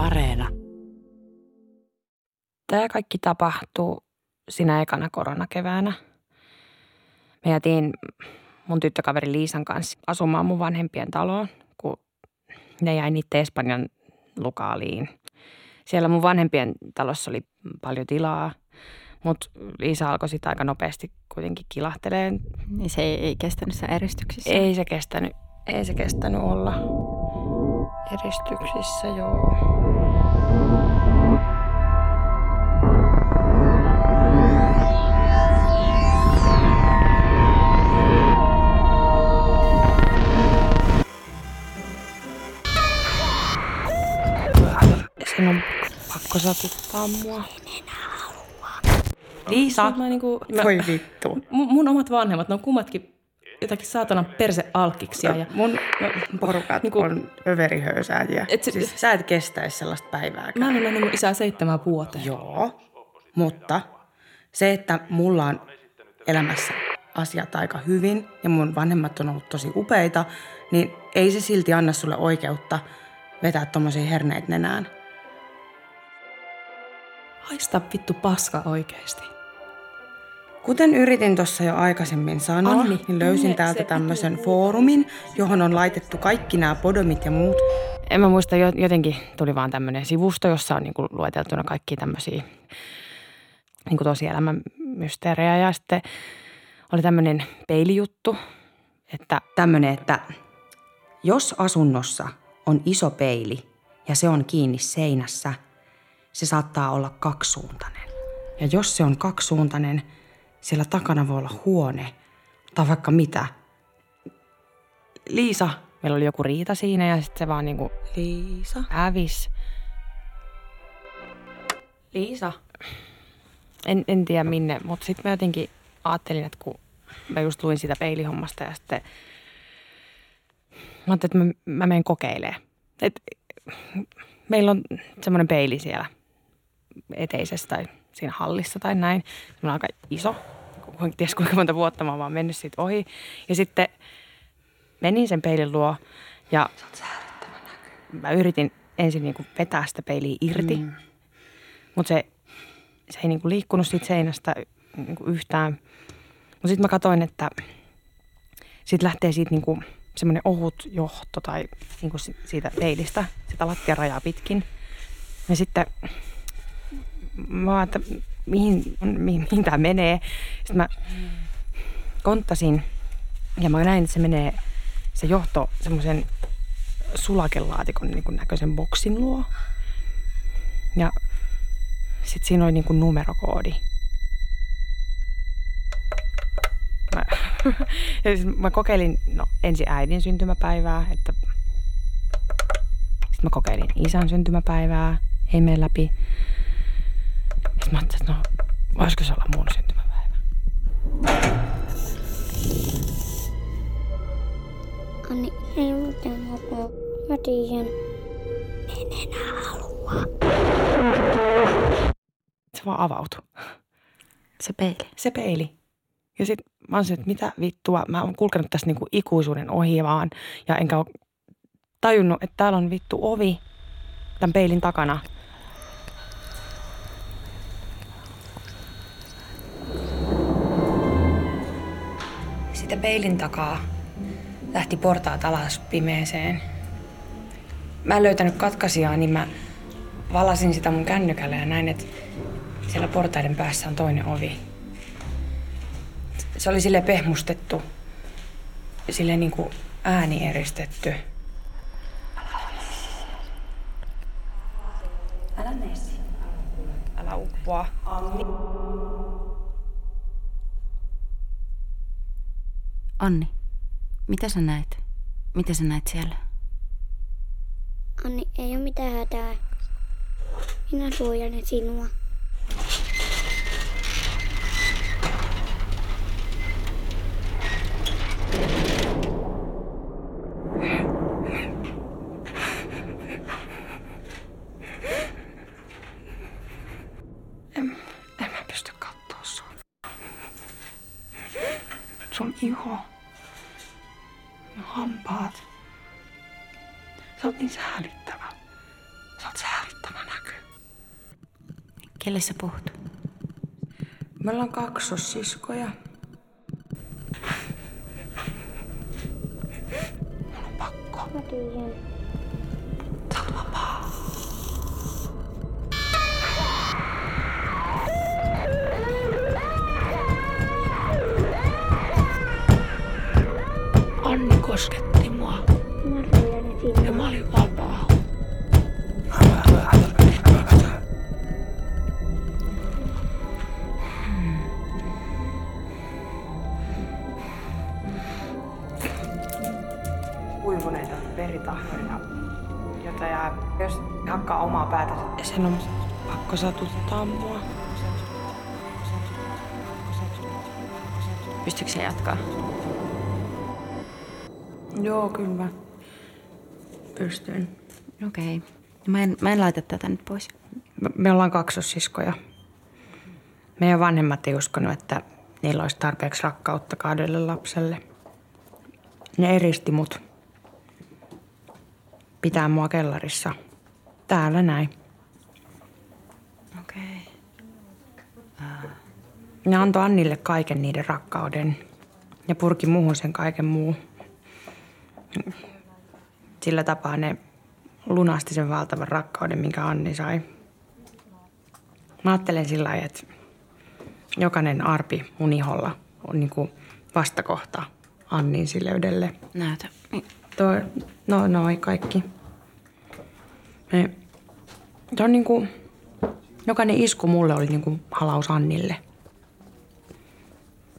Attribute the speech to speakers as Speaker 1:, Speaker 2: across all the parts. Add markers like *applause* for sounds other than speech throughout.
Speaker 1: Areena.
Speaker 2: Tämä kaikki tapahtuu sinä ekana koronakeväänä. Me jätiin mun tyttökaveri Liisan kanssa asumaan mun vanhempien taloon, kun ne jäi niiden Espanjan lukaaliin. Siellä mun vanhempien talossa oli paljon tilaa, mutta Liisa alkoi sitten aika nopeasti kuitenkin kilahteleen.
Speaker 3: Niin se ei, ei kestänyt se eristyksissä?
Speaker 2: Ei se kestänyt, ei se kestänyt olla eristyksissä, joo. Sen on pakko satuttaa mua.
Speaker 1: Liisa,
Speaker 4: Mä niinku, mä,
Speaker 5: Voi vittu.
Speaker 4: mun, mun omat vanhemmat, ne on kummatkin jotakin saatanan persealkkiksia. Ja
Speaker 5: Mun porukat
Speaker 4: niinku-
Speaker 5: on överihöysääjiä.
Speaker 4: Et se-
Speaker 5: siis sä et kestäisi sellaista päivääkään.
Speaker 4: mä en ole nähnyt mun isää seitsemän vuoteen.
Speaker 5: Joo, mutta se, että mulla on elämässä asiat aika hyvin ja mun vanhemmat on ollut tosi upeita, niin ei se silti anna sulle oikeutta vetää tommosia herneitä nenään.
Speaker 4: Haista vittu paska oikeesti.
Speaker 5: Kuten yritin tuossa jo aikaisemmin sanoa,
Speaker 4: Anni,
Speaker 5: niin löysin täältä
Speaker 4: se-
Speaker 5: tämmöisen foorumin, johon on laitettu kaikki nämä podomit ja muut
Speaker 2: En mä muista, jo- jotenkin tuli vaan tämmöinen sivusto, jossa on niinku lueteltuna kaikki tämmöisiä niinku tosielämän mysteerejä. Ja sitten oli tämmöinen peilijuttu, että
Speaker 5: tämmöinen, että jos asunnossa on iso peili ja se on kiinni seinässä, se saattaa olla kaksisuuntainen. Ja jos se on kaksisuuntainen, siellä takana voi olla huone tai vaikka mitä.
Speaker 2: Liisa, meillä oli joku riita siinä ja sitten se vaan niinku
Speaker 5: Liisa.
Speaker 2: hävis. Liisa. En, en tiedä minne, mutta sitten mä jotenkin ajattelin, että kun mä just luin sitä peilihommasta ja sitten mä ajattelin, että mä, mä menen kokeilemaan. Et, meillä on semmoinen peili siellä eteisessä tai siinä hallissa tai näin. Se on aika iso. En tiedä kuinka monta vuotta mä oon vaan mennyt siitä ohi. Ja sitten menin sen peilin luo ja mä yritin ensin niin vetää sitä peiliä irti, mm. mutta se, se ei niin liikkunut siitä seinästä niin yhtään. Mutta sitten mä katsoin, että siitä lähtee siitä niin semmoinen ohut johto tai niin siitä peilistä, sitä lattiarajaa pitkin. Ja sitten mä että mihin, mihin, mihin tämä menee. Sitten mä konttasin ja mä näin, että se menee se johto semmoisen sulakelaatikon niin kuin näköisen boksin luo. Ja sitten siinä oli niin kuin numerokoodi. Mä, *laughs* ja sit mä kokeilin no, ensin äidin syntymäpäivää, että sitten mä kokeilin isän syntymäpäivää, ei mene läpi. Sitten mä ajattelin, että no, voisiko se olla mun syntymäpäivä?
Speaker 6: Anni, ei mitään apua. Mä tiedän.
Speaker 2: Se vaan avautui.
Speaker 3: Se peili.
Speaker 2: se peili. Ja sitten mä olisin, että mitä vittua, mä oon kulkenut tässä niinku ikuisuuden ohi vaan. Ja enkä ole tajunnut, että täällä on vittu ovi tämän peilin takana. Sitten peilin takaa lähti portaat alas pimeeseen. Mä en löytänyt katkaisijaa, niin mä valasin sitä mun kännykällä ja näin, että siellä portaiden päässä on toinen ovi. Se oli sille pehmustettu, sille niin kuin ääni eristetty. Älä mene Älä uppoa.
Speaker 3: Anni, mitä sä näet? Mitä sä näet siellä?
Speaker 6: Anni, ei ole mitään hätää. Minä suojelen sinua.
Speaker 2: En iho ja hampaat. Sä oot niin säälittävä. Sä oot säälittävä näky.
Speaker 3: Kelle sä puhut?
Speaker 2: Me ollaan kaksossiskoja. Mun on pakko.
Speaker 7: Mä tyhjän.
Speaker 6: Anni kosketti mua ja mä olin vapaa.
Speaker 2: Kuivuneita veritahroja, jota jää, jos hakkaa omaa päätä. Sen on pakko satuttaa mua.
Speaker 3: Pystyykö se jatkaa?
Speaker 2: Joo, kyllä mä pystyn.
Speaker 3: Okei. Okay. Mä en, mä en laita tätä nyt pois.
Speaker 2: Me- Me ollaan kaksossiskoja. Meidän vanhemmat ei uskonut, että niillä olisi tarpeeksi rakkautta kahdelle lapselle. Ne eristi mut. Pitää mua kellarissa. Täällä näin.
Speaker 3: Okei. Okay.
Speaker 2: Ne antoi Annille kaiken niiden rakkauden ja purki muuhun sen kaiken muu. Sillä tapaa ne lunasti sen valtavan rakkauden, minkä Anni sai. Mä ajattelen sillä lailla, että jokainen arpi mun iholla on niinku vastakohta Annin sileydelle.
Speaker 3: Näytä.
Speaker 2: Toi, no noi kaikki. Me, toi on niinku, jokainen isku mulle oli niinku halaus Annille.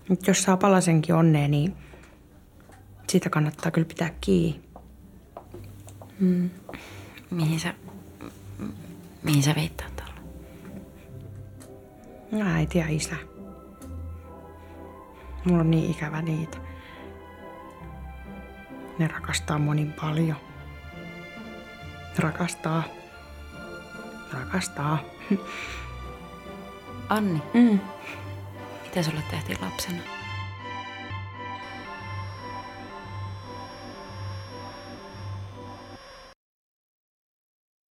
Speaker 2: Nyt jos saa palasenkin onnea, niin siitä kannattaa kyllä pitää kiinni.
Speaker 3: Mihin sä, mihin sä viittaat tuolla?
Speaker 2: No, äiti ja isä. Mulla on niin ikävä niitä. Ne rakastaa monin paljon. Rakastaa. Rakastaa. *laughs*
Speaker 3: Anni,
Speaker 2: Mm.
Speaker 3: mitä sulle tehtiin lapsena?